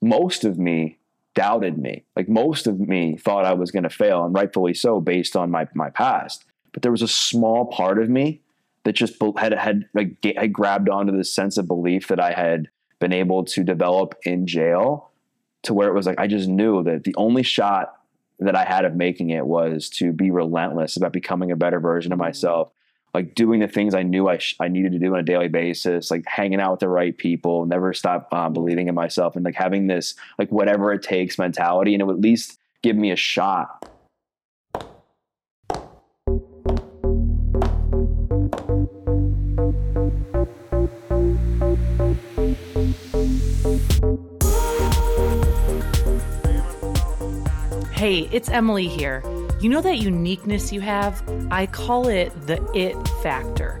most of me doubted me. Like most of me thought I was going to fail, and rightfully so, based on my my past. But there was a small part of me that just had had like had grabbed onto this sense of belief that I had been able to develop in jail, to where it was like I just knew that the only shot that I had of making it was to be relentless about becoming a better version of myself like doing the things I knew I, sh- I needed to do on a daily basis, like hanging out with the right people, never stop um, believing in myself, and like having this like whatever it takes mentality, and it would at least give me a shot. Hey, it's Emily here. You know that uniqueness you have? I call it the it factor.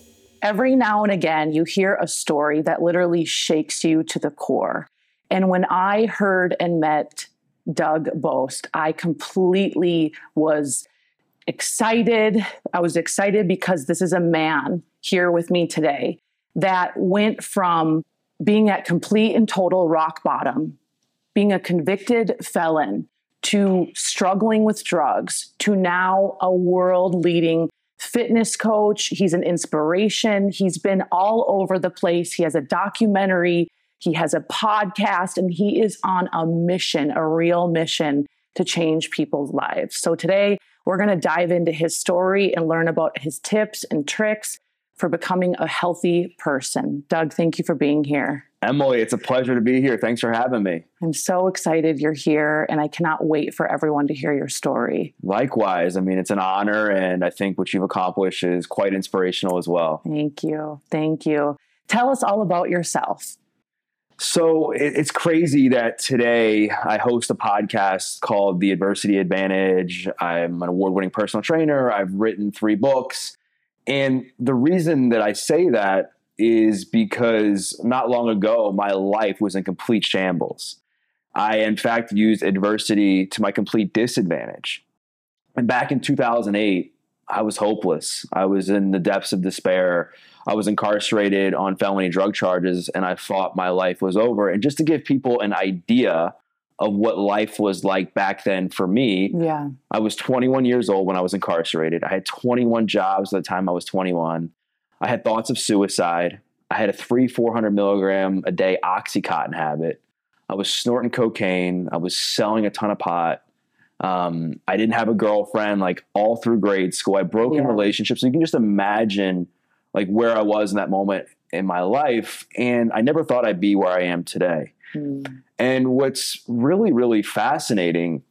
every now and again you hear a story that literally shakes you to the core. And when I heard and met Doug Bopst, I completely was excited. I was excited because this is a man here with me today that went from being at complete and total rock bottom, being a convicted felon, to struggling with drugs, to now a world leading fitness coach. He's an inspiration. He's been all over the place. He has a documentary, he has a podcast, and he is on a mission, a real mission to change people's lives. So today, we're going to dive into his story and learn about his tips and tricks for becoming a healthy person. Doug, thank you for being here. Emily, it's a pleasure to be here. Thanks for having me. I'm so excited you're here, and I cannot wait for everyone to hear your story. Likewise. I mean, it's an honor, and I think what you've accomplished is quite inspirational as well. Thank you. Thank you. Tell us all about yourself. So it's crazy that today I host a podcast called The Adversity Advantage. I'm an award winning personal trainer. I've written three books. And the reason that I say that is because not long ago, my life was in complete shambles. I, in fact, used adversity to my complete disadvantage. And back in 2008, I was hopeless. I was in the depths of despair. I was incarcerated on felony drug charges, and I thought my life was over. And just to give people an idea of what life was like back then for me, yeah. I was 21 years old when I was incarcerated. I had 21 jobs at the time I was 21. I had thoughts of suicide. I had a three, 400 milligram a day Oxycontin habit. I was snorting cocaine. I was selling a ton of pot. Um, I didn't have a girlfriend like all through grade school. I broke yeah. in relationships. So you can just imagine like where I was in that moment in my life. And I never thought I'd be where I am today. Mm. And what's really, really fascinating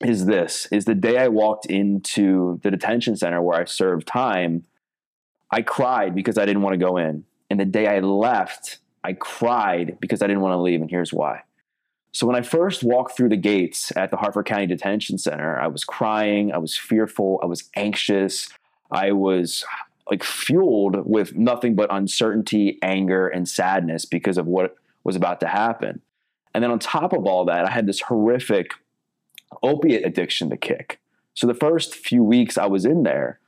is this is the day I walked into the detention center where I served time, I cried because I didn't want to go in. And the day I left, I cried because I didn't want to leave. And here's why. So when I first walked through the gates at the Harford County Detention Center, I was crying, I was fearful, I was anxious, I was like fueled with nothing but uncertainty, anger, and sadness because of what was about to happen. And then on top of all that, I had this horrific opiate addiction to kick. So the first few weeks I was in there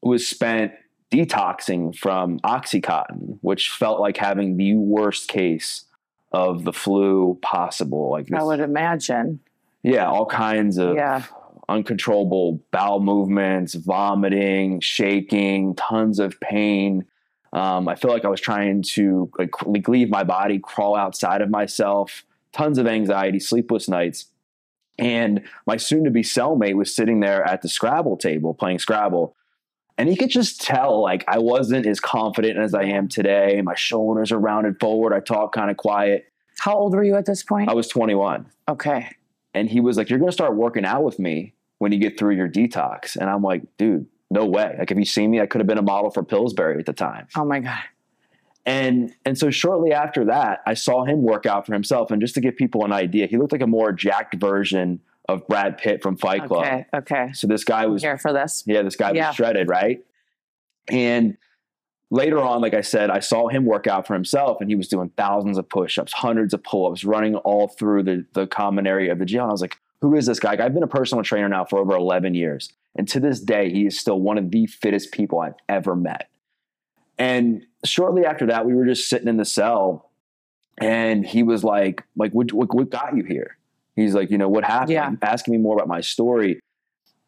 was spent detoxing from Oxycontin, which felt like having the worst case of the flu possible. Like this, I would imagine. Yeah, all kinds of yeah. uncontrollable bowel movements, vomiting, shaking, tons of pain. Um, I feel like I was trying to like leave my body, crawl outside of myself. Tons of anxiety, sleepless nights. And my soon to be cellmate was sitting there at the Scrabble table playing Scrabble and you could just tell, like, I wasn't as confident as I am today. My shoulders are rounded forward. I talk kind of quiet. How old were you at this point? I was 21. Okay. And he was like, You're going to start working out with me when you get through your detox. And I'm like, Dude, no way. Like, if you see me? I could have been a model for Pillsbury at the time. Oh my God. And and so shortly after that, I saw him work out for himself. And just to give people an idea, he looked like a more jacked version of Brad Pitt from Fight Club. Okay. Okay. So this guy I'm was here for this. yeah, this guy Yeah. was shredded, right? And later on, like I said, I saw him work out for himself and he was doing thousands of push-ups, hundreds of pull-ups, running all through the, the common area of the gym. And I was like, who is this guy? I've been a personal trainer now for over 11 years. And to this day, he is still one of the fittest people I've ever met. And shortly after that, we were just sitting in the cell and he was like, like, what, what, what got you here? He's like, you know, what happened? Yeah. Asking me more about my story.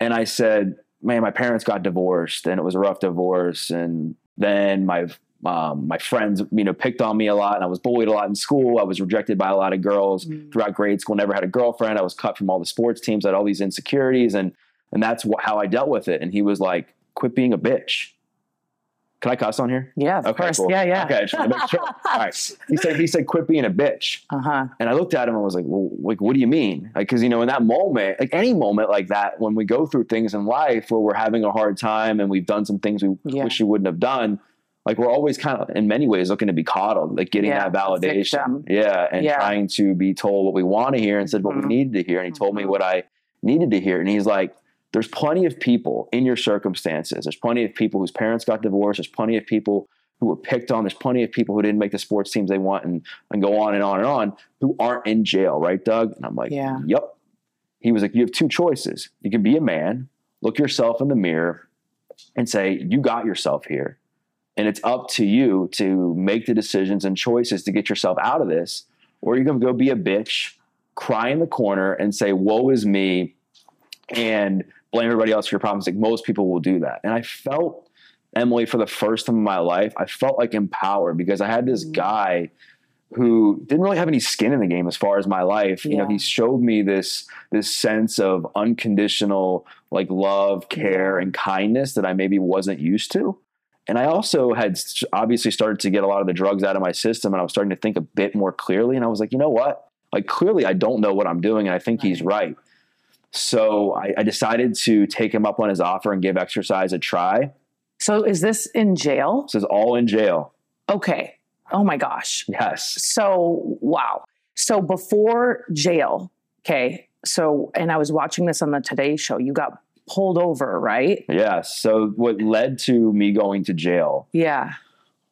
And I said, man, my parents got divorced and it was a rough divorce. And then my, um, my friends, you know, picked on me a lot and I was bullied a lot in school. I was rejected by a lot of girls Mm. throughout grade school, never had a girlfriend. I was cut from all the sports teams. I had all these insecurities and, and that's wh- how I dealt with it. And he was like, quit being a bitch. Can I cuss on here? Yeah. Of Okay, course. cool. Yeah. Yeah. Okay, I just make sure. All right. He said, he said, quit being a bitch. Uh huh. And I looked at him and was like, well, like, what do you mean? Like, cause you know, in that moment, like any moment like that, when we go through things in life where we're having a hard time and we've done some things we Yeah. wish we wouldn't have done, like we're always kind of, in many ways, looking to be coddled, like getting Yeah, that validation. Yeah. And Yeah. trying to be told what we want to hear instead of what Mhm. we needed to hear. And he told me Mhm. what I needed to hear. And he's like, there's plenty of people in your circumstances. There's plenty of people whose parents got divorced. There's plenty of people who were picked on. There's plenty of people who didn't make the sports teams they want and, and go on and on and on who aren't in jail, right, Doug? And I'm like, Yeah. yep. He was like, you have two choices. You can be a man, look yourself in the mirror, and say, you got yourself here. And it's up to you to make the decisions and choices to get yourself out of this. Or you can go be a bitch, cry in the corner, and say, woe is me, and blame everybody else for your problems. Like most people will do that. And I felt, Emily, for the first time in my life, I felt like empowered because I had this Mm. guy who didn't really have any skin in the game as far as my life. You know, he showed me this this sense of unconditional like love, care, and kindness that I maybe wasn't used to. And I also had obviously started to get a lot of the drugs out of my system, and I was starting to think a bit more clearly. And I was like, you know what? Like clearly, I don't know what I'm doing, and I think he's right. So I, I decided to take him up on his offer and give exercise a try. So is this in jail? This is all in jail. Okay. Oh my gosh. Yes. So, wow. So before jail, okay. So, and I was watching this on the Today Show. You got pulled over, right? Yes. So what led to me going to jail Yeah.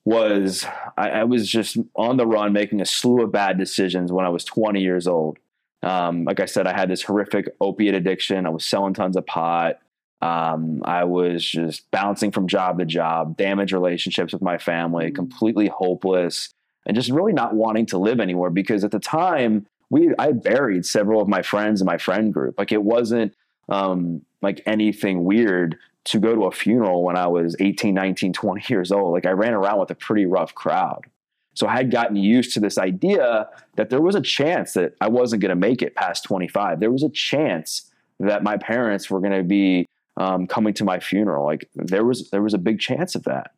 was I, I was just on the run making a slew of bad decisions when I was 20 years old. Um, like I said, I had this horrific opiate addiction. I was selling tons of pot. Um, I was just bouncing from job to job, damaged relationships with my family, Mm. completely hopeless, and just really not wanting to live anymore. Because at the time, we I buried several of my friends in my friend group. Like it wasn't um, like anything weird to go to a funeral when I was 18, 19, 20 years old. Like I ran around with a pretty rough crowd. So I had gotten used to this idea that there was a chance that I wasn't going to make it past 25. There was a chance that my parents were going to be um, coming to my funeral. Like there was there was a big chance of that.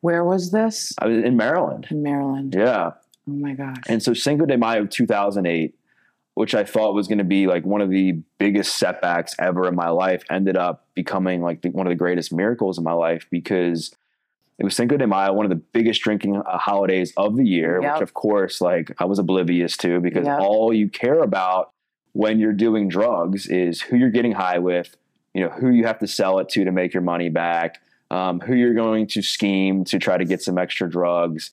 Where was this? I was in Maryland. In Maryland. Yeah. Oh my gosh. And so Cinco de Mayo 2008, which I thought was going to be like one of the biggest setbacks ever in my life, ended up becoming like the, one of the greatest miracles in my life because it was Cinco de Mayo, one of the biggest drinking uh, holidays of the year, Yep. which of course, like I was oblivious to because Yep. all you care about when you're doing drugs is who you're getting high with, you know, who you have to sell it to to make your money back, um, who you're going to scheme to try to get some extra drugs,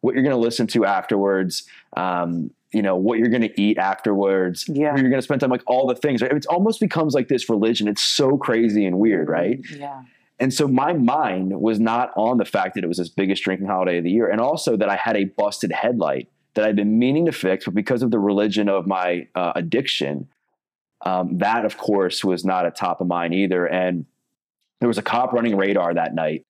what you're going to listen to afterwards, um, you know, what you're going to eat afterwards, Yeah. who you're going to spend time, like all the things. Right? It almost becomes like this religion. It's so crazy and weird, right? Yeah. And so my mind was not on the fact that it was this biggest drinking holiday of the year, and also that I had a busted headlight that I'd been meaning to fix, but because of the religion of my uh, addiction, um, that of course was not at top of mind either. And there was a cop running radar that night,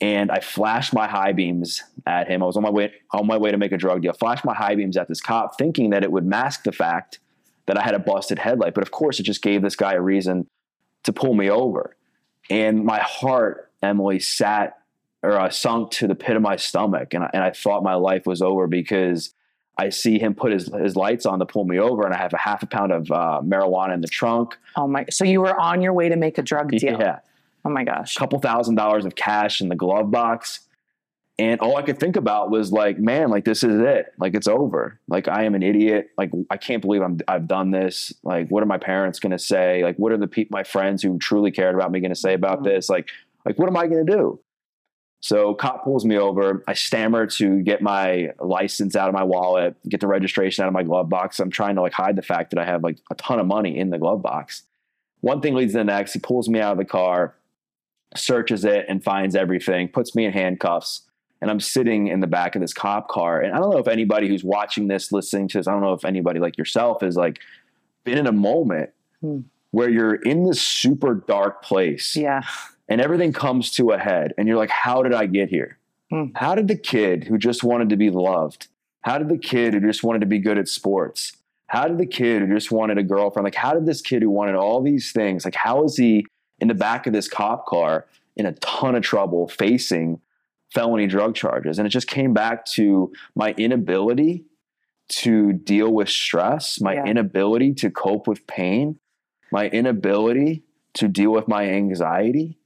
and I flashed my high beams at him. I was on my way on my way to make a drug deal. Flashed my high beams at this cop, thinking that it would mask the fact that I had a busted headlight. But of course, it just gave this guy a reason to pull me over. And my heart, Emily, sat or uh, sunk to the pit of my stomach, and I, and I thought my life was over because I see him put his his lights on to pull me over, and I have a half a pound of uh, marijuana in the trunk. Oh my. So you were on your way to make a drug deal. Yeah, Oh my gosh. a couple thousand dollars of cash in the glove box. And all I could think about was like, man, like this is it. Like it's over. Like I am an idiot. Like I can't believe I'm I've done this. Like what are my parents going to say? Like what are the people my friends who truly cared about me going to say about Mhm. this? Like like what am I going to do? So cop pulls me over. I stammer to get my license out of my wallet, get the registration out of my glove box. I'm trying to like hide the fact that I have like a ton of money in the glove box. One thing leads to the next. He pulls me out of the car, searches it, and finds everything, puts me in handcuffs. And I'm sitting in the back of this cop car. And I don't know if anybody who's watching this, listening to this, I don't know if anybody like yourself is like been in a moment Hmm. where you're in this super dark place Yeah. and everything comes to a head and you're like how did i get here Hmm. how did the kid who just wanted to be loved how did the kid who just wanted to be good at sports how did the kid who just wanted a girlfriend like how did this kid who wanted all these things like how is he in the back of this cop car in a ton of trouble facing felony drug charges. And it just came back to my inability to deal with stress my Yeah. inability to cope with pain my inability to deal with my anxiety.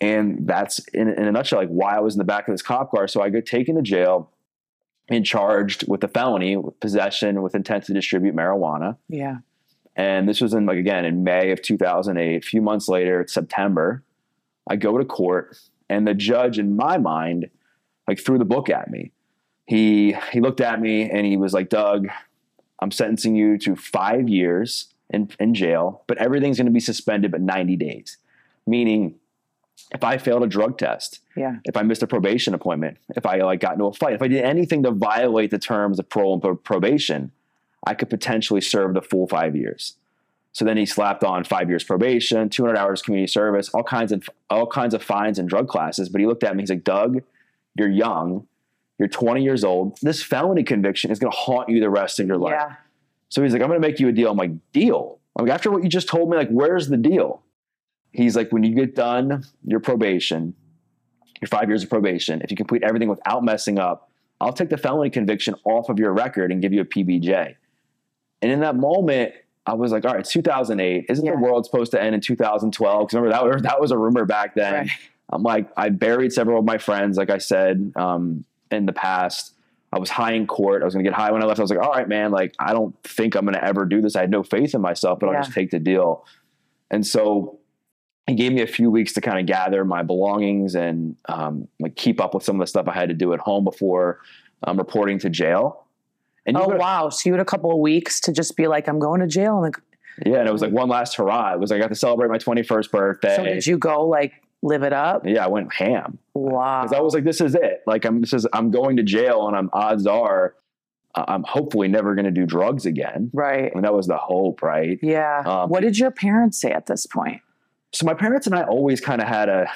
And that's in, in a nutshell like why i was in the back of this cop car. So i got taken to jail and charged with a felony with possession with intent to distribute marijuana. Yeah. and this was in like again in may of 2008 a few months later it's september. I go to court and the judge in my mind like threw the book at me he he looked at me and he was like doug i'm sentencing you to five years in, in jail but everything's going to be suspended but 90 days meaning if i failed a drug test Yeah. if I missed a probation appointment, if I like got into a fight, if I did anything to violate the terms of parole and probation, I could potentially serve the full five years. So then he slapped on five years probation, 200 hours community service, all kinds of all kinds of fines and drug classes. But he looked at me. He's like, "Doug, you're young. You're 20 years old. This felony conviction is going to haunt you the rest of your life." Yeah. So he's like, I'm going to make you a deal. I'm like, deal? I'm like, after what you just told me, like, where's the deal? He's like, when you get done your probation, your five years of probation, if you complete everything without messing up, I'll take the felony conviction off of your record and give you a PBJ. And in that moment, I was like, all right, 2008. Isn't Yeah. the world supposed to end in 2012? Because remember, that was, that was a rumor back then. Right. I'm like, I buried several of my friends, like I said um, in the past. I was high in court. I was going to get high when I left. I was like, all right, man, like, I don't think I'm going to ever do this. I had no faith in myself, but I'll just take the deal. And so he gave me a few weeks to kind of gather my belongings and um, like keep up with some of the stuff I had to do at home before um, reporting to jail. And Oh wow! So you had a couple of weeks to just be like, I'm going to jail. And like, yeah, and it was like one last hurrah. It was like I got to celebrate my 21st birthday. so did you go like live it up? yeah, I went ham. Wow. because I was like, this is it. Like I'm this is I'm going to jail, and I'm odds are I'm hopefully never going to do drugs again. right. And that was the hope, right? Yeah. Um, what did your parents say at this point? So my parents and I always kind of had a,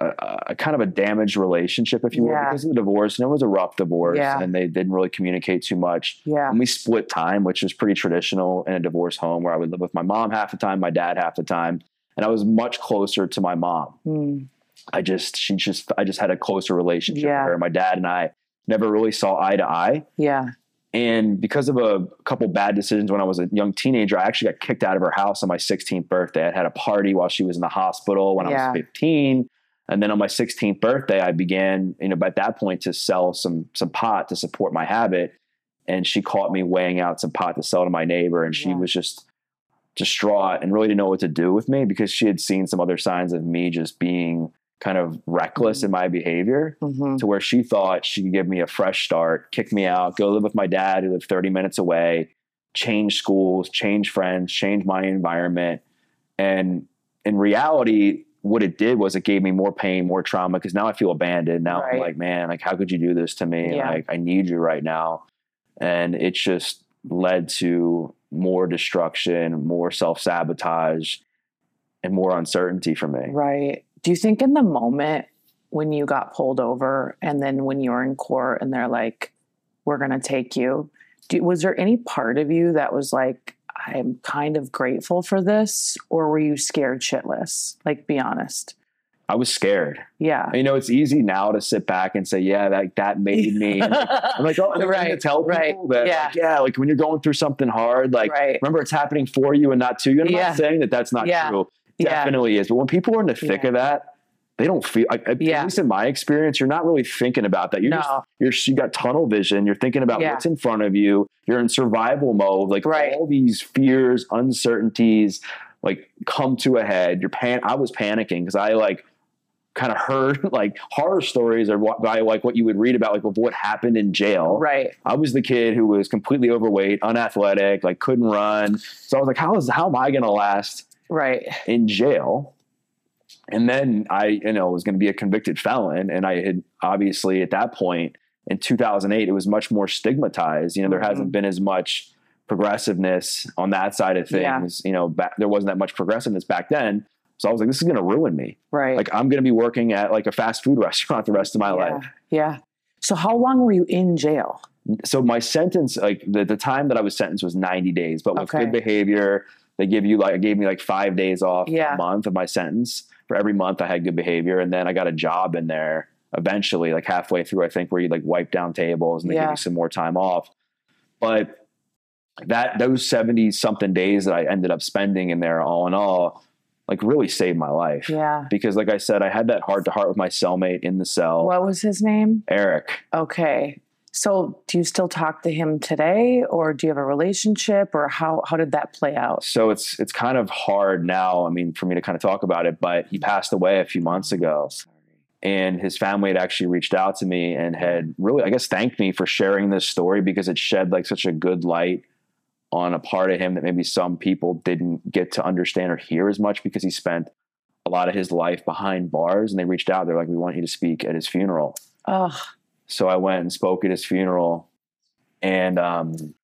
a, a kind of a damaged relationship, if you will, because of the divorce. And it was a rough divorce, Yeah. and they didn't really communicate too much. Yeah. And we split time, which was pretty traditional in a divorce home, where I would live with my mom half the time, my dad half the time, and I was much closer to my mom. Mm, I just she just I just had a closer relationship Yeah. with her. My dad and I never really saw eye to eye. yeah. And because of a couple bad decisions when I was a young teenager, I actually got kicked out of her house on my 16th birthday. I had a party while she was in the hospital when I was 15. And then on my 16th birthday, I began, you know, by that point to sell some some pot to support my habit. And she caught me weighing out some pot to sell to my neighbor. And she Yeah. was just distraught and really didn't know what to do with me because she had seen some other signs of me just being kind of reckless Mhm. in my behavior hmm to where she thought she could give me a fresh start, kick me out, go live with my dad who lived 30 minutes away, change schools, change friends, change my environment. And in reality, what it did was it gave me more pain, more trauma because now I feel abandoned. Now I'm like, man, like how could you do this to me? Yeah. Like I need you right now. And it just led to more destruction, more self-sabotage, and more uncertainty for me. Right. Do you think in the moment when you got pulled over and then when you were in court and they're like, we're going to take you, do, was there any part of you that was like, I'm kind of grateful for this? Or were you scared shitless? Like, be honest. I was scared. Yeah. You know, it's easy now to sit back and say, yeah, that, that made me. I'm like, oh, and right, to Right, tell people right, that, yeah. like, yeah, like when you're going through something hard, like, right. remember it's happening for you and not to you. And I'm Yeah. not saying that that's not Yeah. true. Yeah. Definitely is. But when people are in the thick of that, they don't feel like at Yeah. least in my experience, you're not really thinking about that. You're just you're you got tunnel vision. You're thinking about Yeah. what's in front of you. You're in survival mode. Like Right. all these fears, uncertainties, like come to a head. You're pan. I was panicking because I like kind of heard like horror stories or what by like what you would read about like of what happened in jail. Right. I was the kid who was completely overweight, unathletic, like couldn't run. So I was like, how is how am I going to last Right. in jail? And then I, you know, was going to be a convicted felon, and I had obviously at that point in 2008, it was much more stigmatized. You know, there Mhm. hasn't been as much progressiveness on that side of Yeah. things. You know, back, there wasn't that much progressiveness back then. So I was like, this is going to ruin me. Right. Like I'm going to be working at like a fast food restaurant the rest of my yeah. life. Yeah. So how long were you in jail? so my sentence like the, the time that i was sentenced was 90 days but with Okay. good behavior they give you like gave me like five days off Yeah. a month of my sentence for every month i had good behavior and then i got a job in there eventually like halfway through i think where you like wipe down tables and they give Yeah. you some more time off but that those 70 something days that i ended up spending in there all in all like really saved my life Yeah. because like i said i had that heart to heart with my cellmate in the cell What was his name? eric Okay. So do you still talk to him today or do you have a relationship or how how did that play out? so it's it's kind of hard now i mean for me to kind of talk about it but he passed away a few months ago. And his family had actually reached out to me and had really i guess thanked me for sharing this story because it shed like such a good light on a part of him that maybe some people didn't get to understand or hear as much because he spent a lot of his life behind bars and they reached out. They're like we want you to speak at his funeral. Oh, so i went and spoke at his funeral. And um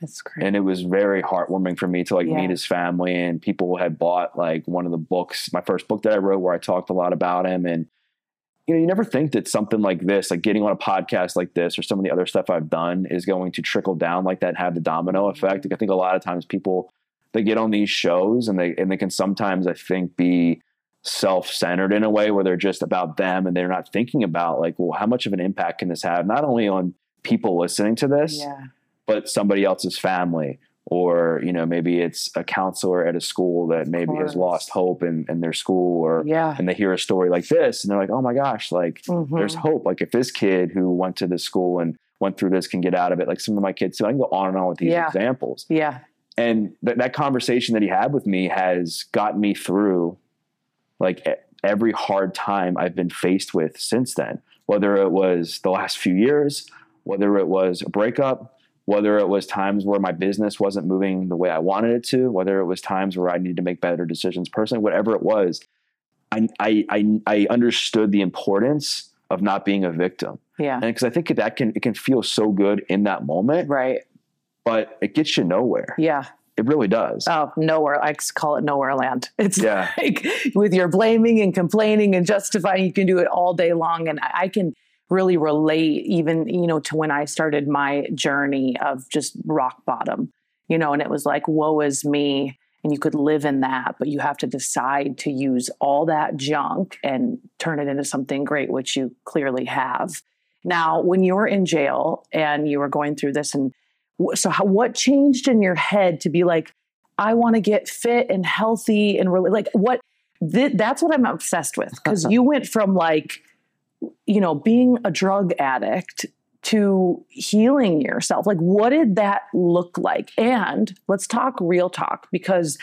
that's great. and it was very heartwarming for me to like Yeah. meet his family. And people had bought like one of the books my first book that i wrote where i talked a lot about him. And you know you never think that something like this like getting on a podcast like this or some of the other stuff i've done is going to trickle down like that and have the domino effect. Like, i think a lot of times people they get on these shows and they and they can sometimes i think be self-centered in a way where they're just about them and they're not thinking about like well how much of an impact can this have not only on people listening to this yeah. but somebody else's family or you know maybe it's a counselor at a school that maybe has lost hope in, in their school or Yeah. and they hear a story like this and they're like oh my gosh like Mhm. there's hope like if this kid who went to this school and went through this can get out of it like some of my kids too i can go on and on with these Yeah. examples Yeah. and th- that conversation that he had with me has gotten me through like every hard time I've been faced with since then, whether it was the last few years, whether it was a breakup, whether it was times where my business wasn't moving the way I wanted it to, whether it was times where I needed to make better decisions personally, whatever it was, I, I, I, I understood the importance of not being a victim. Yeah. And because I think that can, it can feel so good in that moment, Right. but it gets you nowhere. Yeah. It really does. Oh, nowhere. I call it nowhere land. It's Yeah. like with your blaming and complaining and justifying, you can do it all day long. And I can really relate even, you know, to when I started my journey of just rock bottom, you know, and it was like, woe is me. And you could live in that, but you have to decide to use all that junk and turn it into something great, which you clearly have. Now, when you were in jail and you were going through this, and so how, what changed in your head to be like, I want to get fit and healthy and really like what th- that's what I'm obsessed with because you went from like, you know, being a drug addict to healing yourself. Like, what did that look like? And let's talk real talk because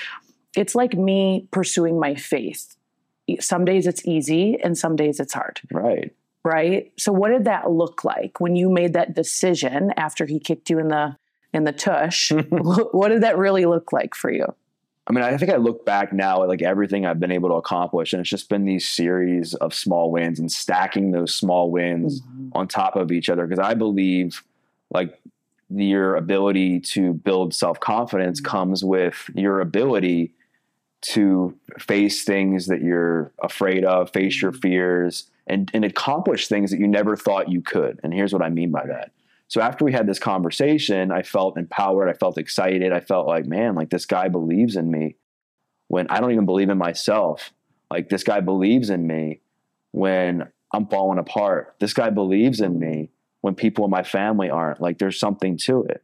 it's like me pursuing my faith. Some days it's easy and some days it's hard Right. right so what did that look like when you made that decision after he kicked you in the in the tush what did that really look like for you I mean, I think I look back now at like everything I've been able to accomplish, and it's just been these series of small wins and stacking those small wins on top of each other. Because I believe like your ability to build self confidence Mhm. comes with your ability to face things that you're afraid of, face your Mhm. fears, and, and accomplish things that you never thought you could. And here's what I mean by that. So after we had this conversation, I felt empowered. I felt excited. I felt like, man, like this guy believes in me when I don't even believe in myself. Like this guy believes in me when I'm falling apart. This guy believes in me when people in my family aren't. Like there's something to it.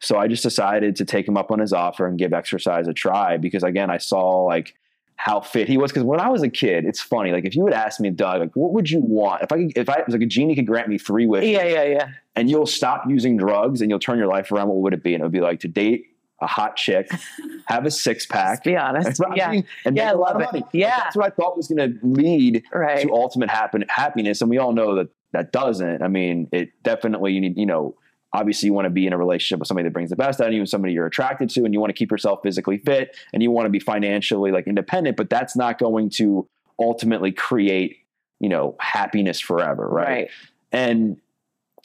So I just decided to take him up on his offer and give exercise a try because again, I saw like how fit he was. Because when I was a kid, it's funny. Like if you would ask me, Doug, like what would you want if I could, if I was like a genie could grant me three wishes, Yeah, yeah, yeah. and you'll stop using drugs and you'll turn your life around, what would it be? And it would be like to date a hot chick, have a six pack, be honest. Yeah. and Yeah, make a lot of love it. money. Like, Yeah. that's what I thought was going to lead Right. to ultimate happen, happiness, and we all know that that doesn't. I mean, it definitely you need you know. Obviously, you want to be in a relationship with somebody that brings the best out of you, and somebody you're attracted to, and you want to keep yourself physically fit, and you want to be financially like independent. But that's not going to ultimately create, you know, happiness forever, right? Right. And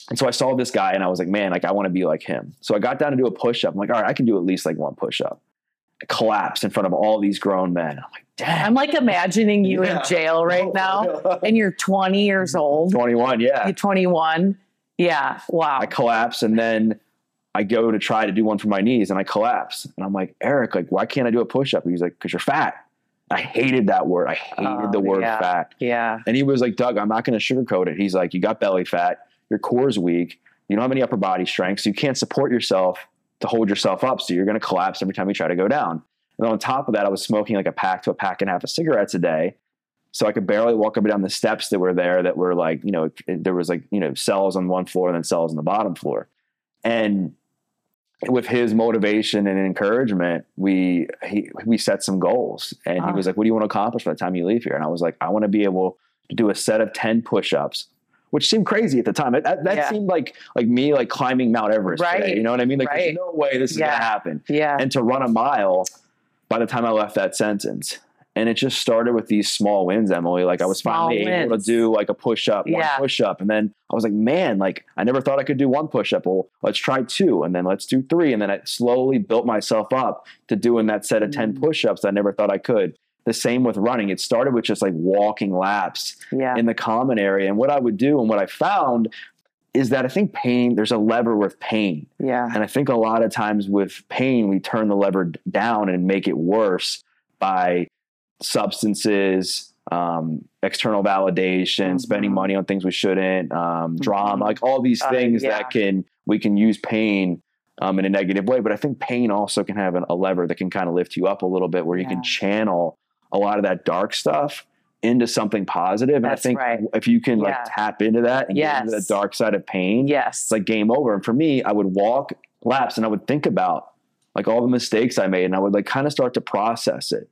and so I saw this guy and I was like, man, like I want to be like him. So I got down to do a push up. I'm like, all right, I can do at least like one push up. I collapsed in front of all these grown men. I'm like, damn. I'm like imagining you Yeah. in jail right now and you're 20 years old. 21, yeah. You're 21. Yeah. Wow. I collapse and then I go to try to do one for my knees and I collapse. And I'm like, Eric, like, why can't I do a push up? He's like, because you're fat. I hated that word. I hated Oh, the word yeah. fat. yeah. And he was like, Doug, I'm not going to sugarcoat it. He's like, you got belly fat, your core's weak, you don't have any upper body strength, so you can't support yourself to hold yourself up. So you're going to collapse every time you try to go down. And on top of that, I was smoking like a pack to a pack and a half of cigarettes a day. So I could barely walk up and down the steps that were there that were like, you know, there was like, you know, cells on one floor and then cells on the bottom floor. And with his motivation and encouragement, we he, we set some goals. And he Ah. was like, "What do you want to accomplish by the time you leave here?" And I was like, "I want to be able to do a set of ten push-ups." Which seemed crazy at the time. That that Yeah. seemed like like me like climbing Mount Everest. today, Right. you know what I mean? Like, Right. there's no way this is Yeah. gonna happen. Yeah. And to run a mile by the time I left that sentence. And it just started with these small wins, Emily. Like I was Small finally able to do like a push up, one Yeah. push up. And then I was like, man, like I never thought I could do one push up. Well, let's try two. And then let's do three. And then I slowly built myself up to doing that set of 10 Mm. push ups I never thought I could. The same with running. It started with just like walking laps yeah. in the common area. And what I would do and what I found is that I think pain, there's a lever with pain. yeah. And I think a lot of times with pain, we turn the lever down and make it worse by substances, um, external validation, spending Mhm. money on things we shouldn't, um, Mhm. drama, like all these Uh, things yeah. that can we can use pain um, in a negative way. But I think pain also can have an, a lever that can kind of lift you up a little bit, where you Yeah. can channel a lot of that dark stuff into something positive. And That's I think right. if you can like Yeah. tap into that and get into the dark side of pain, yes. it's like game over. And for me, I would walk laps and I would think about like all the mistakes I made and I would like kind of start to process it.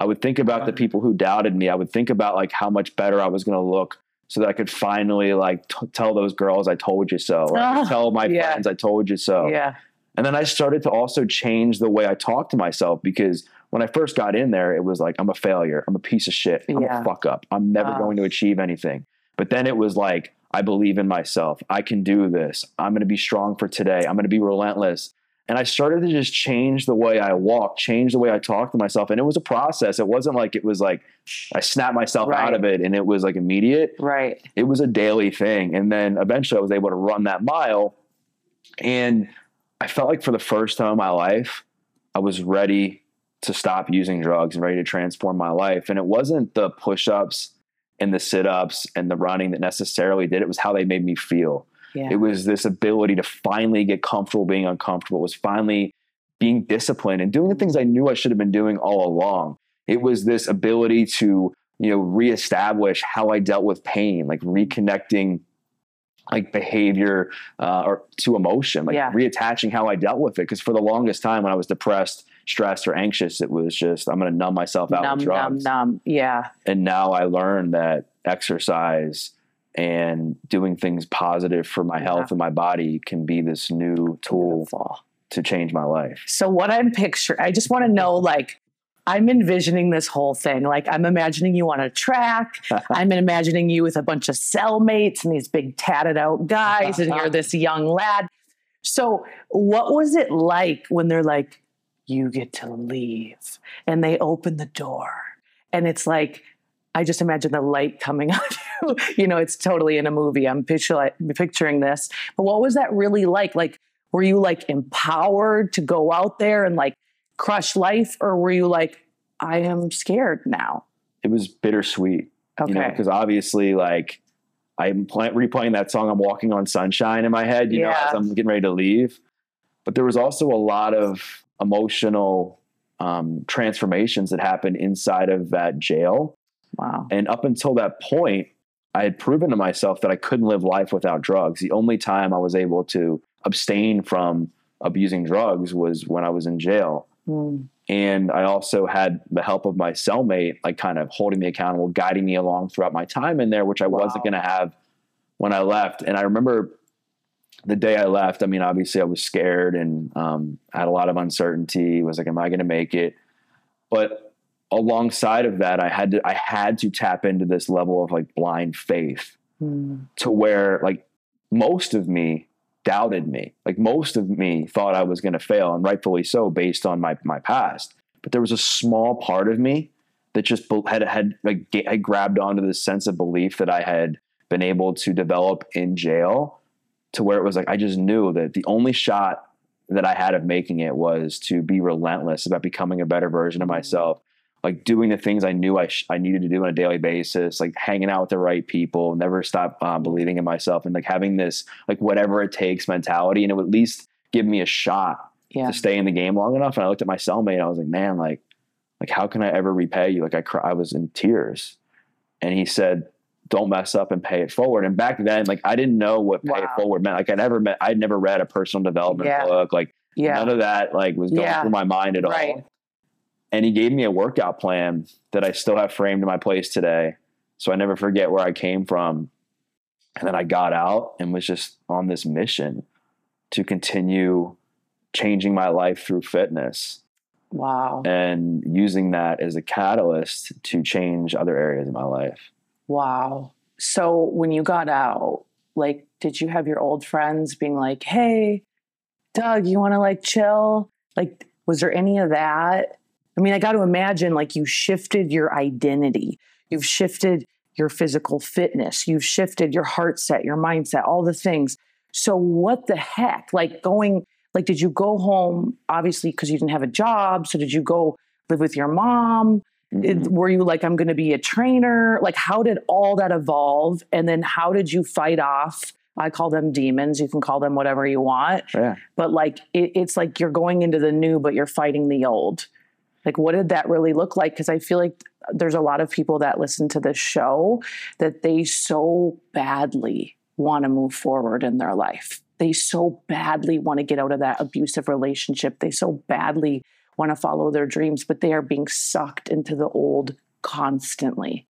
I would think about the people who doubted me. I would think about like how much better I was going to look so that I could finally like t- tell those girls I told you so. Or Oh, tell my yeah. friends I told you so. yeah. And then I started to also change the way I talk to myself because when I first got in there, it was like, I'm a failure. I'm a piece of shit. I'm Yeah. a fuck up. I'm never Oh. going to achieve anything. But then it was like, I believe in myself. I can do this. I'm going to be strong for today. I'm going to be relentless. And I started to just change the way I walk, change the way I talk to myself. And it was a process. It wasn't like it was like I snapped myself Right. out of it and it was like immediate Right. it was a daily thing. And then eventually I was able to run that mile. And I felt like for the first time in my life, I was ready to stop using drugs and ready to transform my life. And it wasn't the push ups and the sit ups and the running that necessarily did it, it was how they made me feel. Yeah. It was this ability to finally get comfortable being uncomfortable. It was finally being disciplined and doing the things I knew I should have been doing all along. It was this ability to, you know, reestablish how I dealt with pain, like reconnecting like behavior uh, or to emotion, like Yeah. reattaching how I dealt with it. Because for the longest time, when I was depressed, stressed, or anxious, it was just I'm going to numb myself out numb, with numb, drugs numb. Yeah. and now I learned that exercise and doing things positive for my health and my body can be this new tool Beautiful. to change my life. So what I'm picturing, I just want to know, like, I'm envisioning this whole thing. Like, I'm imagining you on a track. I'm imagining you with a bunch of cellmates and these big tatted out guys, and you're uh-huh. this young lad. So, what was it like when they're like, you get to leave, and they open the door, and it's like, I just imagine the light coming on you. know, it's totally in a movie. I'm picture, picturing this. But what was that really like? Like, were you like empowered to go out there and like crush life, or were you like, I am scared now? It was bittersweet, Okay. you know, because obviously, like, I'm play- replaying that song, I'm Walking on Sunshine in my head, you know, as I'm getting ready to leave. But there was also a lot of emotional um, transformations that happened inside of that jail. Wow. And up until that point, I had proven to myself that I couldn't live life without drugs. The only time I was able to abstain from abusing drugs was when I was in jail. Mm. And I also had the help of my cellmate, like kind of holding me accountable, guiding me along throughout my time in there, which I Wow. wasn't going to have when I left. And I remember the day I left, I mean, obviously I was scared and um, I had a lot of uncertainty. Was like, am I going to make it? But alongside of that, I had to, I had to tap into this level of like blind faith Mm. to where like most of me doubted me. Like most of me thought I was going to fail, and rightfully so, based on my my past. But there was a small part of me that just had had like had grabbed onto this sense of belief that I had been able to develop in jail, to where it was like I just knew that the only shot that I had of making it was to be relentless about becoming a better version of myself, like doing the things I knew I sh- I needed to do on a daily basis, like hanging out with the right people, never stop um, believing in myself, and like having this like whatever it takes mentality, and it would at least give me a shot Yeah. to stay in the game long enough. And I looked at my cellmate, and I was like, man, like like how can I ever repay you? Like I cry, I was in tears, and he said. Don't mess up and pay it forward. And back then, like I didn't know what pay it forward meant. Like I never met, I'd never read a personal development Yeah. book. Like Yeah. none of that like was going Yeah. through my mind at Right. all. And he gave me a workout plan that I still have framed in my place today. So I never forget where I came from. And then I got out and was just on this mission to continue changing my life through fitness Wow. and using that as a catalyst to change other areas of my life. Wow. So when you got out, like, did you have your old friends being like, hey, Doug, you want to like chill? Like, was there any of that? I mean, I got to imagine like you shifted your identity, you've shifted your physical fitness, you've shifted your heart set, your mindset, all the things. So, what the heck? Like, going, like, did you go home, obviously, because you didn't have a job? So, did you go live with your mom? It- mm-hmm. were you like i'm going to be a trainer like how did all that evolve and then how did you fight off i call them demons you can call them whatever you want Yeah. but like it, it's like you're going into the new but you're fighting the old like what did that really look like? Because i feel like there's a lot of people that listen to this show that they so badly want to move forward in their life. They so badly want to get out of that abusive relationship. They so badly want to follow their dreams but they are being sucked into the old constantly.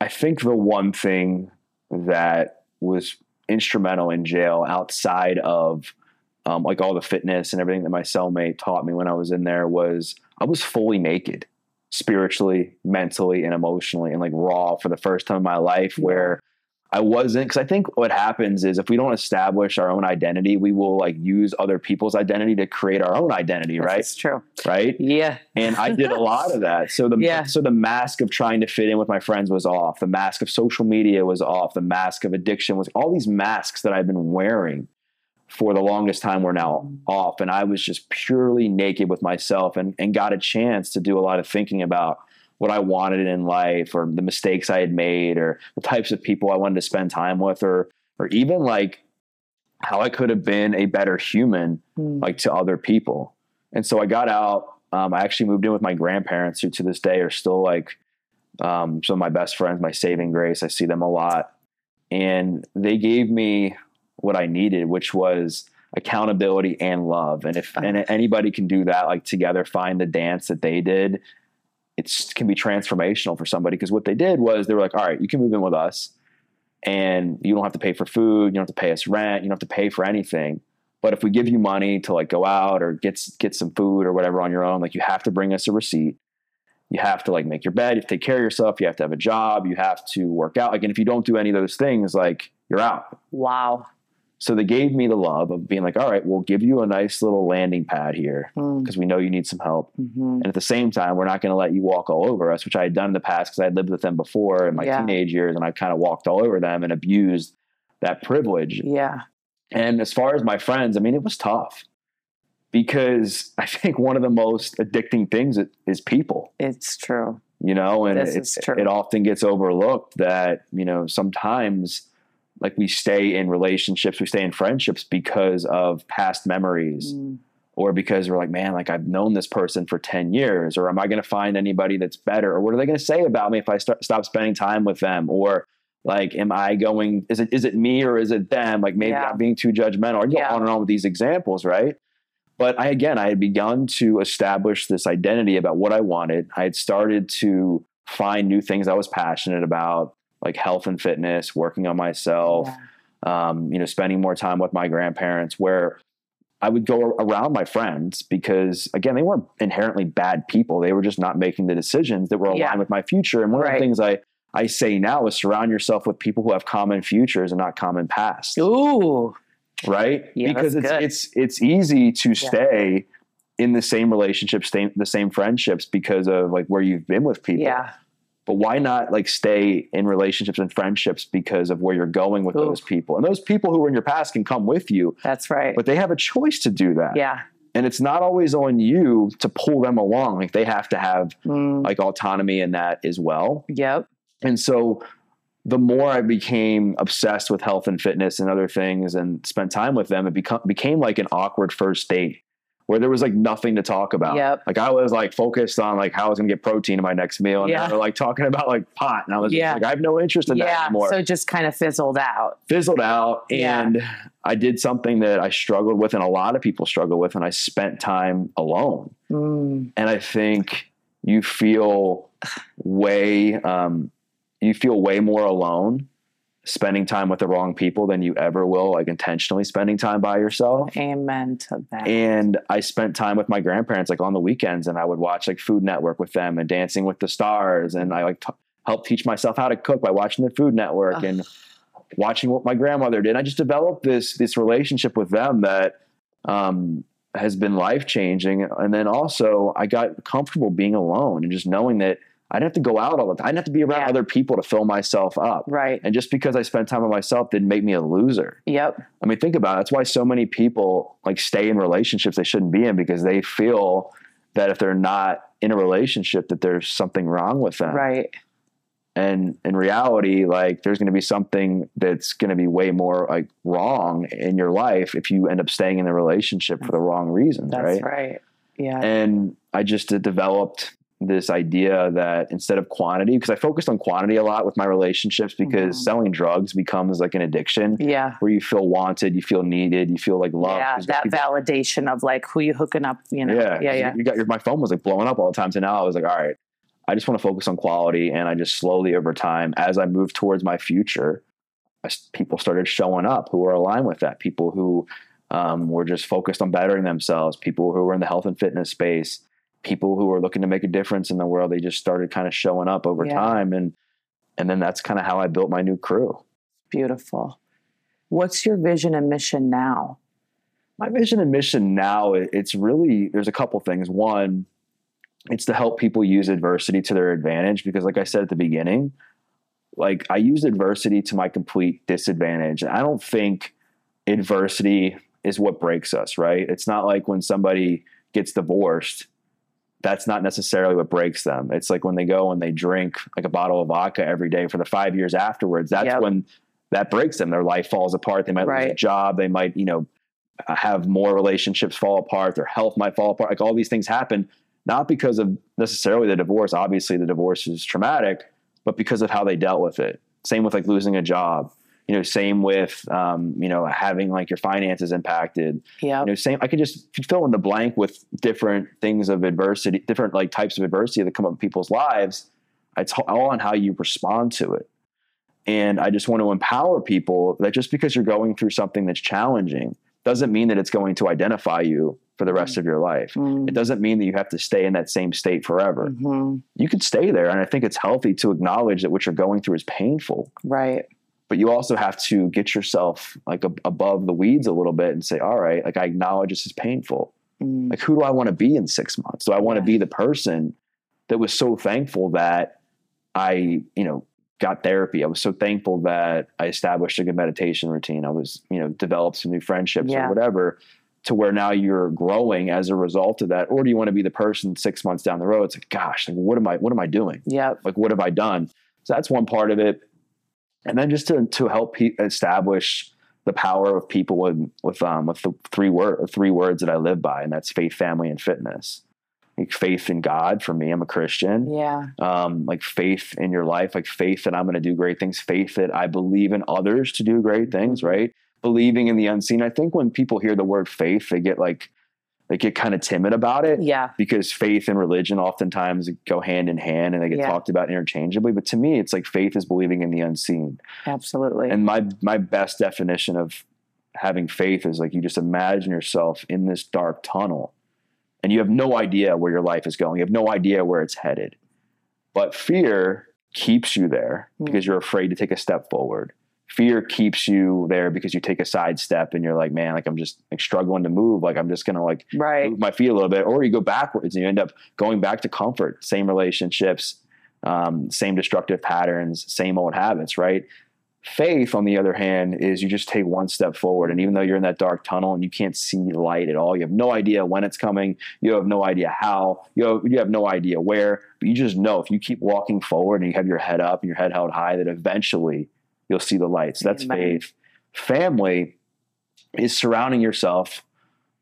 I think the one thing that was instrumental in jail outside of um, like all the fitness and everything that my cellmate taught me when I was in there was I was fully naked spiritually, mentally, and emotionally, and like raw for the first time in my life where I wasn't. Because I think what happens is if we don't establish our own identity, we will like use other people's identity to create our own identity, right? That's true. Right Yeah. and I did a lot of that. So the Yeah. so the mask of trying to fit in with my friends was off. The mask of social media was off. The mask of addiction was all these masks that I've been wearing for the longest time were now off, and I was just purely naked with myself, and and got a chance to do a lot of thinking about what I wanted in life, or the mistakes I had made, or the types of people I wanted to spend time with, or or even like how I could have been a better human Mm. like to other people. And so I got out. Um, I actually moved in with my grandparents, who to this day are still like um, some of my best friends, my saving grace. I see them a lot, and they gave me what I needed, which was accountability and love. And if and anybody can do that, like together, find the dance that they did, it can be transformational for somebody. Because what they did was they were like, all right, you can move in with us, and you don't have to pay for food, you don't have to pay us rent, you don't have to pay for anything. But if we give you money to like go out or get get some food or whatever on your own, like you have to bring us a receipt. You have to like make your bed, you have to take care of yourself, you have to have a job, you have to work out. Like, and if you don't do any of those things, like you're out. Wow. So they gave me the love of being like, all right, we'll give you a nice little landing pad here Mm. because we know you need some help. Mhm. And at the same time, we're not going to let you walk all over us, which I had done in the past because I had lived with them before in my Yeah. teenage years and I kind of walked all over them and abused that privilege. Yeah. And as far as my friends, I mean, it was tough because I think one of the most addicting things is- people, It's true. you know, and it, it often gets overlooked that, you know, sometimes like we stay in relationships, we stay in friendships because of past memories Mm. or because we're like, man, like I've known this person for 10 years, or am I going to find anybody that's better? Or what are they going to say about me if I start, stop spending time with them? Or like, am I going, is it, is it me or is it them? Like maybe Yeah. I'm being too judgmental. I go Yeah. on and on with these examples, right? But I, again, I had begun to establish this identity about what I wanted. I had started to find new things I was passionate about, like health and fitness, working on myself, Yeah. um, you know, spending more time with my grandparents, where I would go around my friends because, again, they weren't inherently bad people. They were just not making the decisions that were aligned Yeah. with my future. And one of the things I, I say now is surround yourself with people who have common futures and not common past, Ooh. right? Yeah, because it's good. it's it's easy to stay in the same relationships, the same friendships because of like where you've been with people Yeah. But why not like stay in relationships and friendships because of where you're going with Ooh. those people and those people who were in your past can come with you That's right. but they have a choice to do that yeah. and it's not always on you to pull them along like they have to have Mm, like autonomy in that as well yep. and so the more I became obsessed with health and fitness and other things and spent time with them, it become, became like an awkward first date where there was like nothing to talk about. Yep. Like I was like focused on like how I was to get protein in my next meal. And Yeah. they were like talking about like pot. And I was Yeah. like, I have no interest in that Yeah. anymore. So just kind of fizzled out. Fizzled out. And I did something that I struggled with and a lot of people struggle with. And I spent time alone Mm, and I think you feel way um, you feel way more alone spending time with the wrong people than you ever will like intentionally spending time by yourself. amen to that. And I spent time with my grandparents like on the weekends, and I would watch like Food Network with them and Dancing with the Stars, and I like t- helped teach myself how to cook by watching the Food Network Ugh. and watching what my grandmother did. I just developed this this relationship with them that um, has been life changing. And then also, I got comfortable being alone and just knowing that I didn't have to go out all the time. I didn't have to be around Yeah. other people to fill myself up. right. And just because I spent time with myself didn't make me a loser. Yep. I mean, think about it. That's why so many people like stay in relationships they shouldn't be in because they feel that if they're not in a relationship that there's something wrong with them. Right. And in reality, like there's going to be something that's going to be way more like wrong in your life if you end up staying in the relationship for the wrong reasons, That's right? right. Yeah. And I just developed this idea that instead of quantity, because I focused on quantity a lot with my relationships because Mhm. selling drugs becomes like an addiction yeah. where you feel wanted, you feel needed, you feel like loved. Yeah. That people- validation of like who you hooking up, you know. yeah, Yeah. Yeah. You got your my phone was like blowing up all the time. So now I was like, all right, I just want to focus on quality, and I just slowly over time, as I move towards my future, I people started showing up who were aligned with that. People who um, were just focused on bettering themselves. People who were in the health and fitness space. People who are looking to make a difference in the world. They just started kind of showing up over Yeah. time, and and then that's kind of how I built my new crew. Beautiful. What's your vision and mission now? my vision and mission now, it's really there's a couple things one it's to help people use adversity to their advantage because like i said at the beginning like i used adversity to my complete disadvantage and i don't think adversity is what breaks us right it's not like when somebody gets divorced that's not necessarily what breaks them it's like when they go and they drink like a bottle of vodka every day for the five years afterwards that's Yep. when that breaks them their life falls apart they might lose a job they might you know uh, have more relationships fall apart, their health might fall apart. Like all these things happen, not because of necessarily the divorce. Obviously, the divorce is traumatic, but because of how they dealt with it. Same with like losing a job. You know, same with um, you know having like your finances impacted. Yeah. You know, same. I could just fill in the blank with different things of adversity, different like types of adversity that come up in people's lives. It's all on how you respond to it. And I just want to empower people that just because you're going through something that's challenging doesn't mean that it's going to identify you for the rest of your life. Mm, It doesn't mean that you have to stay in that same state forever. mhm. You could stay there. And I think it's healthy to acknowledge that what you're going through is painful. Right. But you also have to get yourself like ab- above the weeds a little bit and say, all right, like I acknowledge this is painful. Mm, Like, who do I want to be in six months? Do I want to Yeah. be the person that was so thankful that I, you know, got therapy? I was so thankful that I established a good meditation routine. I was, you know, developed some new friendships Yeah. or whatever to where now you're growing as a result of that. Or do you want to be the person six months down the road? It's like, gosh, like, what am I, what am I doing? Yeah. Like, what have I done? So that's one part of it. And then just to, to help pe- establish the power of people with with um with the three word three words that I live by, and that's faith, family, and fitness. Like faith in God for me, I'm a Christian. Yeah. Um, like faith in your life, like faith that I'm going to do great things, faith that I believe in others to do great things, right? Believing in the unseen. I think when people hear the word faith, they get like they get kind of timid about it Yeah. because faith and religion oftentimes go hand in hand and they get Yeah. talked about interchangeably. But to me, it's like faith is believing in the unseen. Absolutely. And my my best definition of having faith is like you just imagine yourself in this dark tunnel and you have no idea where your life is going. You have no idea where it's headed. But fear keeps you there hmm. because you're afraid to take a step forward. Fear keeps you there because you take a side step and you're like, man, like I'm just like struggling to move. Like I'm just gonna like right. move my feet a little bit, or you go backwards and you end up going back to comfort, same relationships, um, same destructive patterns, same old habits, right? Faith, on the other hand, is you just take one step forward. And even though you're in that dark tunnel and you can't see light at all, you have no idea when it's coming, you have no idea how, you have, you have no idea where, but you just know if you keep walking forward and you have your head up and your head held high, that eventually you'll see the light. So that's Amen. faith. Family is surrounding yourself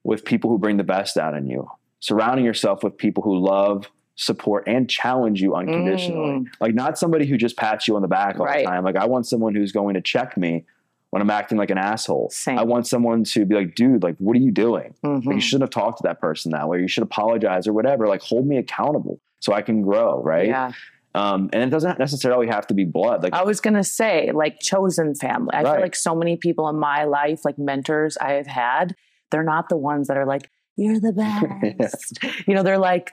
with people who bring the best out in you, surrounding yourself with people who love, support, and challenge you unconditionally. Mm. Like, not somebody who just pats you on the back all Right. the time. Like, I want someone who's going to check me when I'm acting like an asshole. Same. I want someone to be like, dude, like, what are you doing? Like, Mhm. you shouldn't have talked to that person that way. You should apologize or whatever. Like, hold me accountable so I can grow, right? Yeah. Um, and it doesn't necessarily have to be blood. Like, I was gonna say, like chosen family. I Right. feel like so many people in my life, like mentors I have had, they're not the ones that are like, "You're the best." You know, they're like,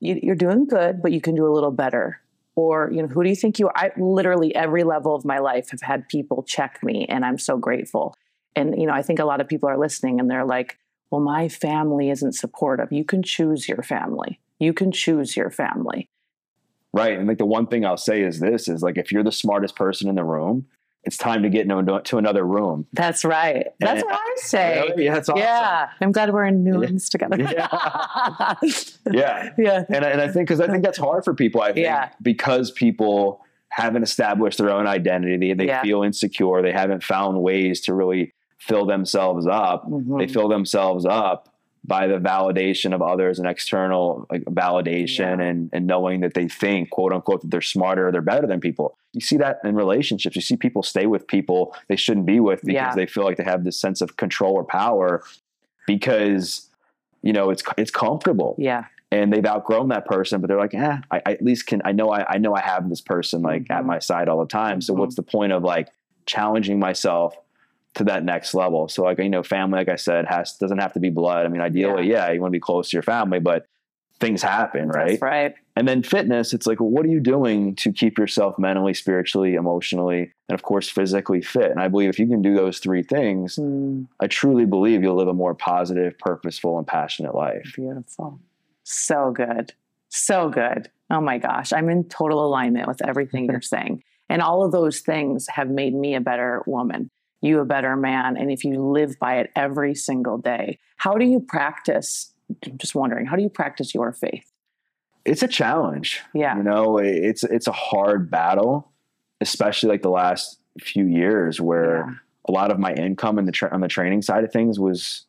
you, "You're doing good, but you can do a little better." Or, you know, who do you think you are? I literally every level of my life have had people check me, and I'm so grateful. And you know, I think a lot of people are listening, and they're like, "Well, my family isn't supportive." You can choose your family. You can choose your family. Right. And like the one thing I'll say is this is like if you're the smartest person in the room, it's time to get into to another room. That's right. That's And- what I say. Really? Yeah, that's awesome. Yeah, I'm glad we're in ones together. Yeah. Yeah. yeah, And I, and I think because I think that's hard for people. I think Yeah. because people haven't established their own identity, they Yeah. feel insecure, they haven't found ways to really fill themselves up. Mhm. They fill themselves up by the validation of others and external like validation Yeah. and and knowing that they think quote unquote that they're smarter or they're better than people. You see that in relationships. You see people stay with people they shouldn't be with because Yeah. they feel like they have this sense of control or power because you know it's it's comfortable yeah, and they've outgrown that person, but they're like, eh, I, I at least can, I know, I, I know I have this person like at Mhm. my side all the time. So Mhm. what's the point of like challenging myself to that next level? So like, you know, family, like I said, has, doesn't have to be blood. I mean, ideally, yeah, you want to be close to your family, but things happen, right? that's right. And then fitness, it's like, well, what are you doing to keep yourself mentally, spiritually, emotionally, and of course, physically fit? And I believe if you can do those three things, Mm, I truly believe you'll live a more positive, purposeful, and passionate life. beautiful. So good. So good. Oh my gosh, I'm in total alignment with everything you're saying, and all of those things have made me a better woman. You a better man, and if you live by it every single day, how do you practice? I'm just wondering, how do you practice your faith? it's a challenge. Yeah. You know, it's it's a hard battle, especially like the last few years where Yeah. a lot of my income in the tra- on the training side of things was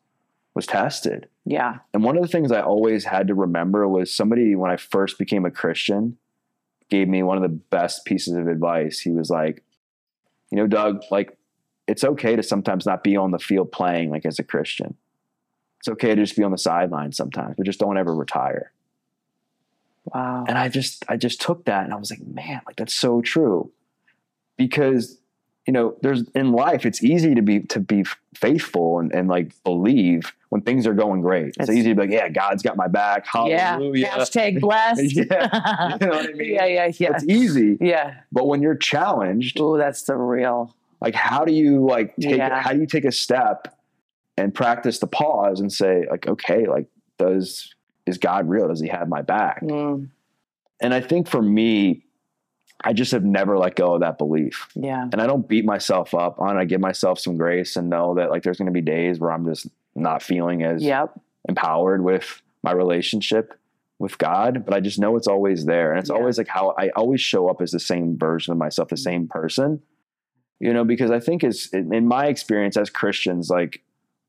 was tested. Yeah. And one of the things I always had to remember was somebody when I first became a Christian gave me one of the best pieces of advice. He was like, you know, Doug, like it's okay to sometimes not be on the field playing like as a Christian. It's okay to just be on the sidelines sometimes, but just don't ever retire Wow. and i just i just took that and i was like man like that's so true because you know there's in life it's easy to be to be faithful and, and like believe when things are going great it's, It's- easy to be like yeah god's got my back yeah. hallelujah Hashtag blessed. Yeah. You know what I mean? Yeah, yeah, yeah. it's easy Yeah. but when you're challenged Oh, that's the real. Like how do you like take Yeah. how do you take a step and practice the pause and say like okay like does is god real does he have my back Mm, and i think for me i just have never let go of that belief yeah. and i don't beat myself up on it i give myself some grace and know that like there's going to be days where i'm just not feeling as Yep. empowered with my relationship with god but i just know it's always there and it's Yeah. always like how i always show up as the same version of myself the same person you know, because I think is in my experience as Christians, like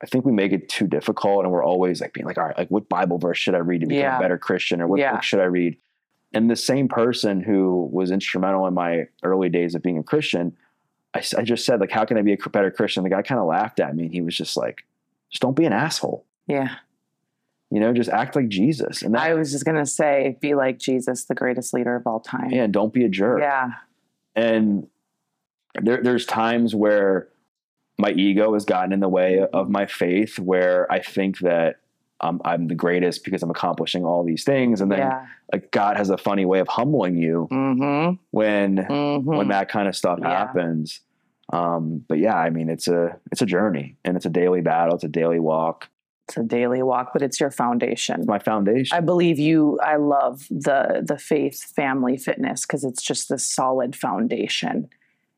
I think we make it too difficult and we're always like being like, all right, like what Bible verse should I read to become Yeah. a better Christian or what Yeah. book should I read? And the same person who was instrumental in my early days of being a Christian, I just said like, how can I be a better Christian? The guy kind of laughed at me and he was just like, just don't be an asshole, Yeah. you know, just act like Jesus. And that, I was just going to say, be like Jesus, the greatest leader of all time. yeah, don't be a jerk. Yeah. and there, there's times where my ego has gotten in the way of my faith where i think that um, i'm the greatest because i'm accomplishing all these things and then yeah. like god has a funny way of humbling you Mm-hmm. when Mm-hmm. when that kind of stuff Yeah. happens um, but yeah i mean it's a it's a journey and it's a daily battle it's a daily walk it's a daily walk, but it's your foundation. it's my foundation I believe you. I love the the faith, family, fitness because it's just this solid foundation.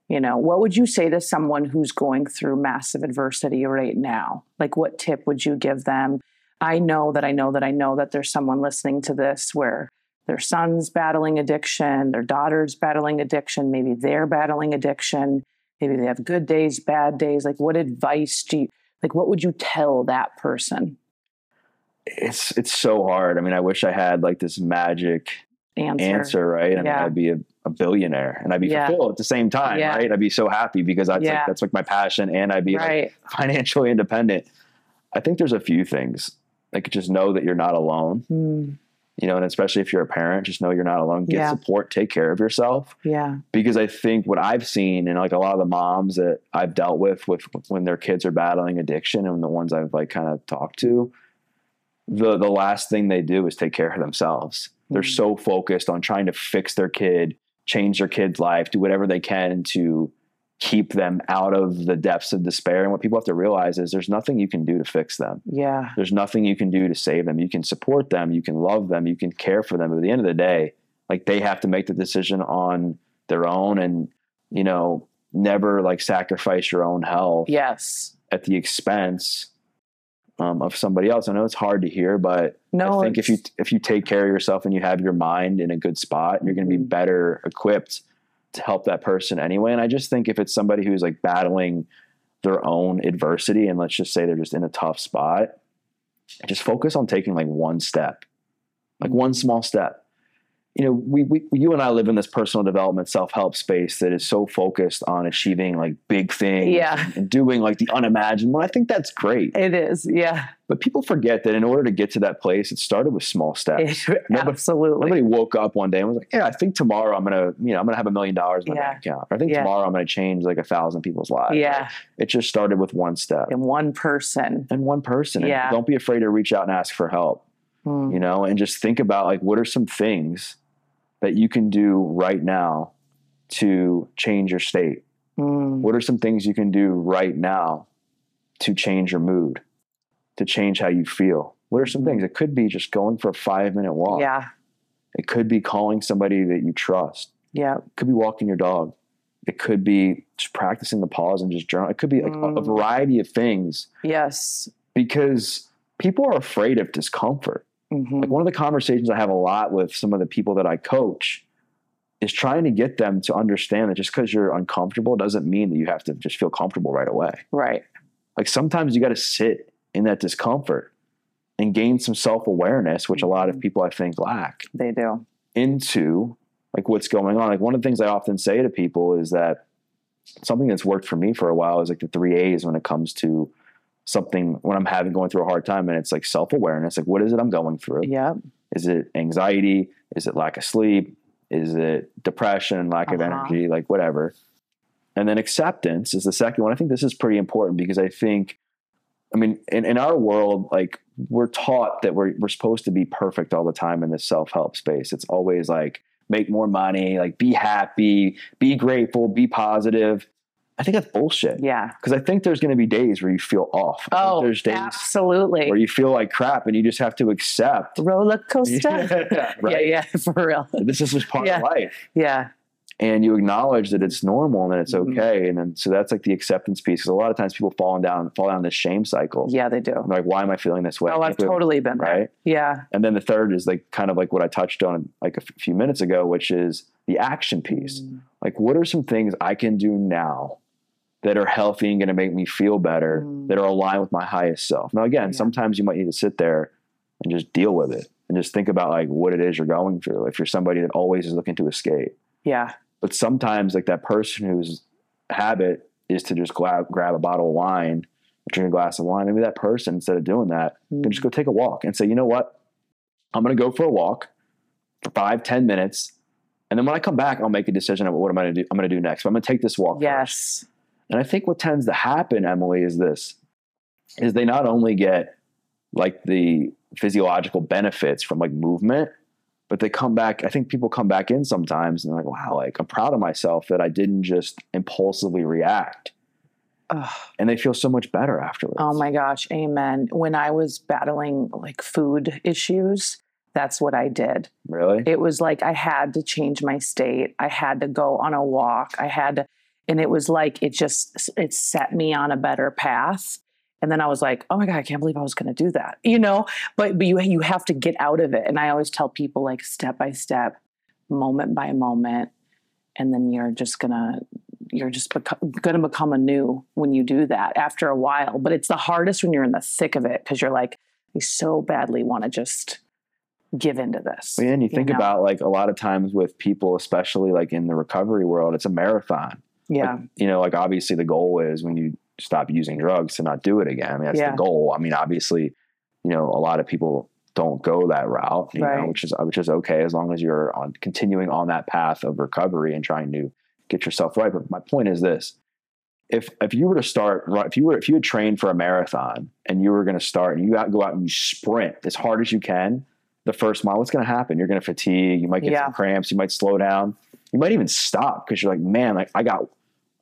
You know, what would you say to someone who's going through massive adversity right now? Like, what tip would you give them? I know that I know that I know that there's someone listening to this where their son's battling addiction, their daughter's battling addiction, maybe they're battling addiction, maybe they have good days, bad days. Like, what advice do you like? What would you tell that person? it's it's so hard i mean i wish i had like this magic Answer. answer, right? I mean, Yeah. I'd be a, a billionaire and I'd be Yeah. fulfilled at the same time, Yeah. right? I'd be so happy because that's Yeah. like that's like my passion and I'd be like financially independent. I think there's a few things. Like just know that you're not alone, Mm, you know, and especially if you're a parent, just know you're not alone. Get support, take care of yourself. yeah. Because I think what I've seen and like a lot of the moms that I've dealt with with when their kids are battling addiction and the ones I've like kind of talked to, the the last thing they do is take care of themselves. They're Mm. so focused on trying to fix their kid, change their kid's life, do whatever they can to keep them out of the depths of despair. And what people have to realize is there's nothing you can do to fix them. Yeah. There's nothing you can do to save them. You can support them, you can love them, you can care for them. But at the end of the day, like they have to make the decision on their own and, you know, never like sacrifice your own health Yes. at the expense um, of somebody else. I know it's hard to hear, but No. I think if you if you take care of yourself and you have your mind in a good spot, you're going to be Mhm. better equipped to help that person anyway. And I just think if it's somebody who's like battling their own adversity and let's just say they're just in a tough spot, just focus on taking like one step, like one small step. You know, we, we you and I live in this personal development self help space that is so focused on achieving like big things Yeah. and doing like the unimaginable. I think that's great. it is. Yeah. But people forget that in order to get to that place, it started with small steps. Nobody- Absolutely. Nobody woke up one day and was like, "Yeah, I think tomorrow I'm gonna, you know, I'm gonna have a million dollars in my Yeah. bank account. Or I think Yeah. tomorrow I'm gonna change like a thousand people's lives." yeah. It just started with one step And one person. and one person. And Yeah. don't be afraid to reach out and ask for help. Mm. You know, and just think about like what are some things that you can do right now to change your state. Mm. What are some things you can do right now to change your mood, to change how you feel? What are some things? It could be just going for a five minute walk. Yeah. It could be calling somebody that you trust. Yeah. It could be walking your dog. It could be just practicing the pause and just journal. It could be like a, a Mm. variety of things Yes. because people are afraid of discomfort. Mhm. Like one of the conversations I have a lot with some of the people that I coach is trying to get them to understand that just because you're uncomfortable doesn't mean that you have to just feel comfortable right away. Right. Like sometimes you got to sit in that discomfort and gain some self awareness, which a lot of Mhm. people I think lack They do. into like what's going on. Like one of the things I often say to people is that something that's worked for me for a while is like the three A's when it comes to something when I'm having going through a hard time and it's like self awareness. Like what is it I'm going through? Yeah. Is it anxiety? Is it lack of sleep? Is it depression, lack of Uh-huh. energy, like whatever? And then acceptance is the second one. I think this is pretty important because I think, I mean, in, in our world, like we're taught that we're, we're supposed to be perfect all the time in this self help space. It's always like make more money, like be happy, be grateful, be positive. I think that's bullshit. Yeah. Because I think there's going to be days where you feel off. I Oh, there's days absolutely. where you feel like crap and you just have to accept. Roller coaster. Yeah, right. Yeah. Yeah. For real. This is just part Yeah. of life. Yeah. And you acknowledge that it's normal and that it's Mhm. okay. And then so that's like the acceptance piece. Because a lot of times people fall down, fall down this shame cycle. Yeah. They do. I'm like, why am I feeling this way? Oh, I've totally been there. right. Yeah. And then the third is like kind of like what I touched on like a f- few minutes ago, which is the action piece. Mm. Like, what are some things I can do now that are healthy and going to make me feel better, Mm. that are aligned with my highest self. Now, again, Yeah. sometimes you might need to sit there and just deal with it and just think about like what it is you're going through. If you're somebody that always is looking to escape, Yeah. but sometimes like that person whose habit is to just grab, grab a bottle of wine, drink a glass of wine, maybe that person instead of doing that can just go take a walk and say, you know what? I'm going to go for a walk for five, ten minutes. And then when I come back, I'll make a decision about what I'm going to do. I'm going to do next. But I'm going to take this walk. first. And I think what tends to happen, Emily, is this: is they not only get like the physiological benefits from like movement, but they come back. I think people come back in sometimes and they're like, "Wow, like I'm proud of myself that I didn't just impulsively react," Ugh. and they feel so much better afterwards. Oh my gosh, amen. When I was battling like food issues, that's what I did. Really? It was like I had to change my state. I had to go on a walk. I had to, and it was like it just it set me on a better path. And then I was like, oh my god, I can't believe I was going to do that. You know, but but you you have to get out of it. And I always tell people like step by step, moment by moment, and then you're just gonna you're just beco- going to become a new when you do that after a while. But it's the hardest when you're in the thick of it because you're like, you so badly want to just give into this. Well, yeah, and you think know? about like a lot of times with people, especially like in the recovery world, it's a marathon. Yeah, Like, you know, like obviously the goal is when you stop using drugs to not do it again. I mean, that's Yeah. the goal. I mean, obviously, you know, a lot of people don't go that route, you know, which is which is okay as long as you're on continuing on that path of recovery and trying to get yourself right. But my point is this: if if you were to start, if you were if you had trained for a marathon and you were going to start and you out, go out and you sprint as hard as you can, the first mile, what's going to happen? You're going to fatigue. You might get Yeah. some cramps. You might slow down. You might even stop because you're like, man, like I got,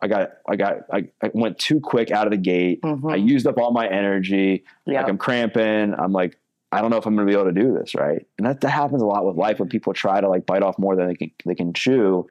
I got, I got, I, I went too quick out of the gate. Mhm. I used up all my energy. yeah. Like I'm cramping. I'm like, I don't know if I'm going to be able to do this, right? And that, that happens a lot with life when people try to like bite off more than they can they can chew,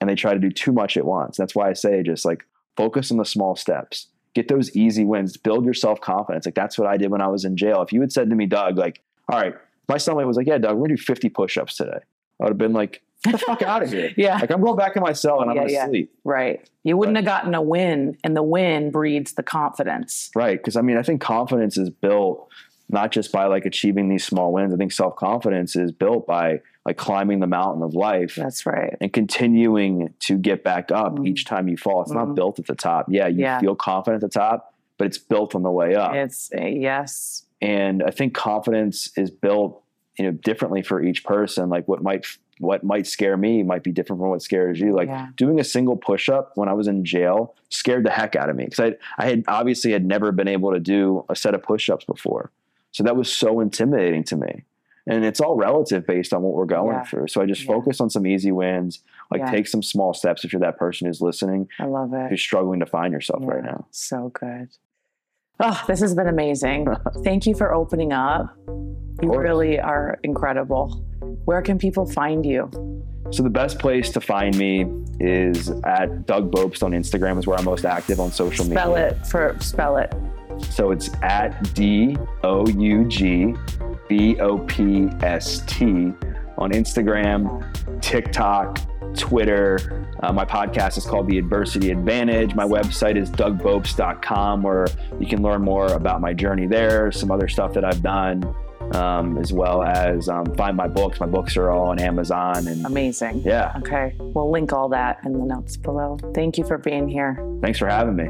and they try to do too much at once. That's why I say just like focus on the small steps. Get those easy wins. Build your self confidence. Like that's what I did when I was in jail. If you had said to me, Doug, like, all right, my cellmate was like, yeah, Doug, we're gonna do 50 push-ups today. I would have been like, the fuck out of here. yeah, Like I'm going back in my cell and I'm Yeah, gonna yeah. sleep. right. You wouldn't have gotten a win, and the win breeds the confidence. Right. Because I mean, I think confidence is built not just by like achieving these small wins. I think self confidence is built by like climbing the mountain of life That's right. and continuing to get back up Mhm. each time you fall. It's Mhm. not built at the top. Yeah, you Yeah. feel confident at the top, but it's built on the way up. It's a yes. and I think confidence is built, you know, differently for each person. Like what might what might scare me might be different from what scares you. Like Yeah. doing a single push up when I was in jail scared the heck out of me because I I had obviously had never been able to do a set of push ups before, so that was so intimidating to me. And it's all relative based on what we're going Yeah. through. So I just Yeah. focus on some easy wins, like take some small steps if you're that person who's listening, I love it. who's struggling to find yourself right now. So good. Oh, this has been amazing. Thank you for opening up. You really are incredible. Where can people find you? So the best place to find me is at Doug Bopst on Instagram is where I'm most active on social Spell media. it for spell it. So it's at D O U G B O P S T on Instagram, TikTok, Twitter. Uh, my podcast is called The Adversity Advantage. My website is dougbopst.com where you can learn more about my journey there, some other stuff that I've done, um, as well as um, find my books. My books are all on Amazon. And Amazing. yeah, Okay. We'll link all that in the notes below. Thank you for being here. thanks for having me.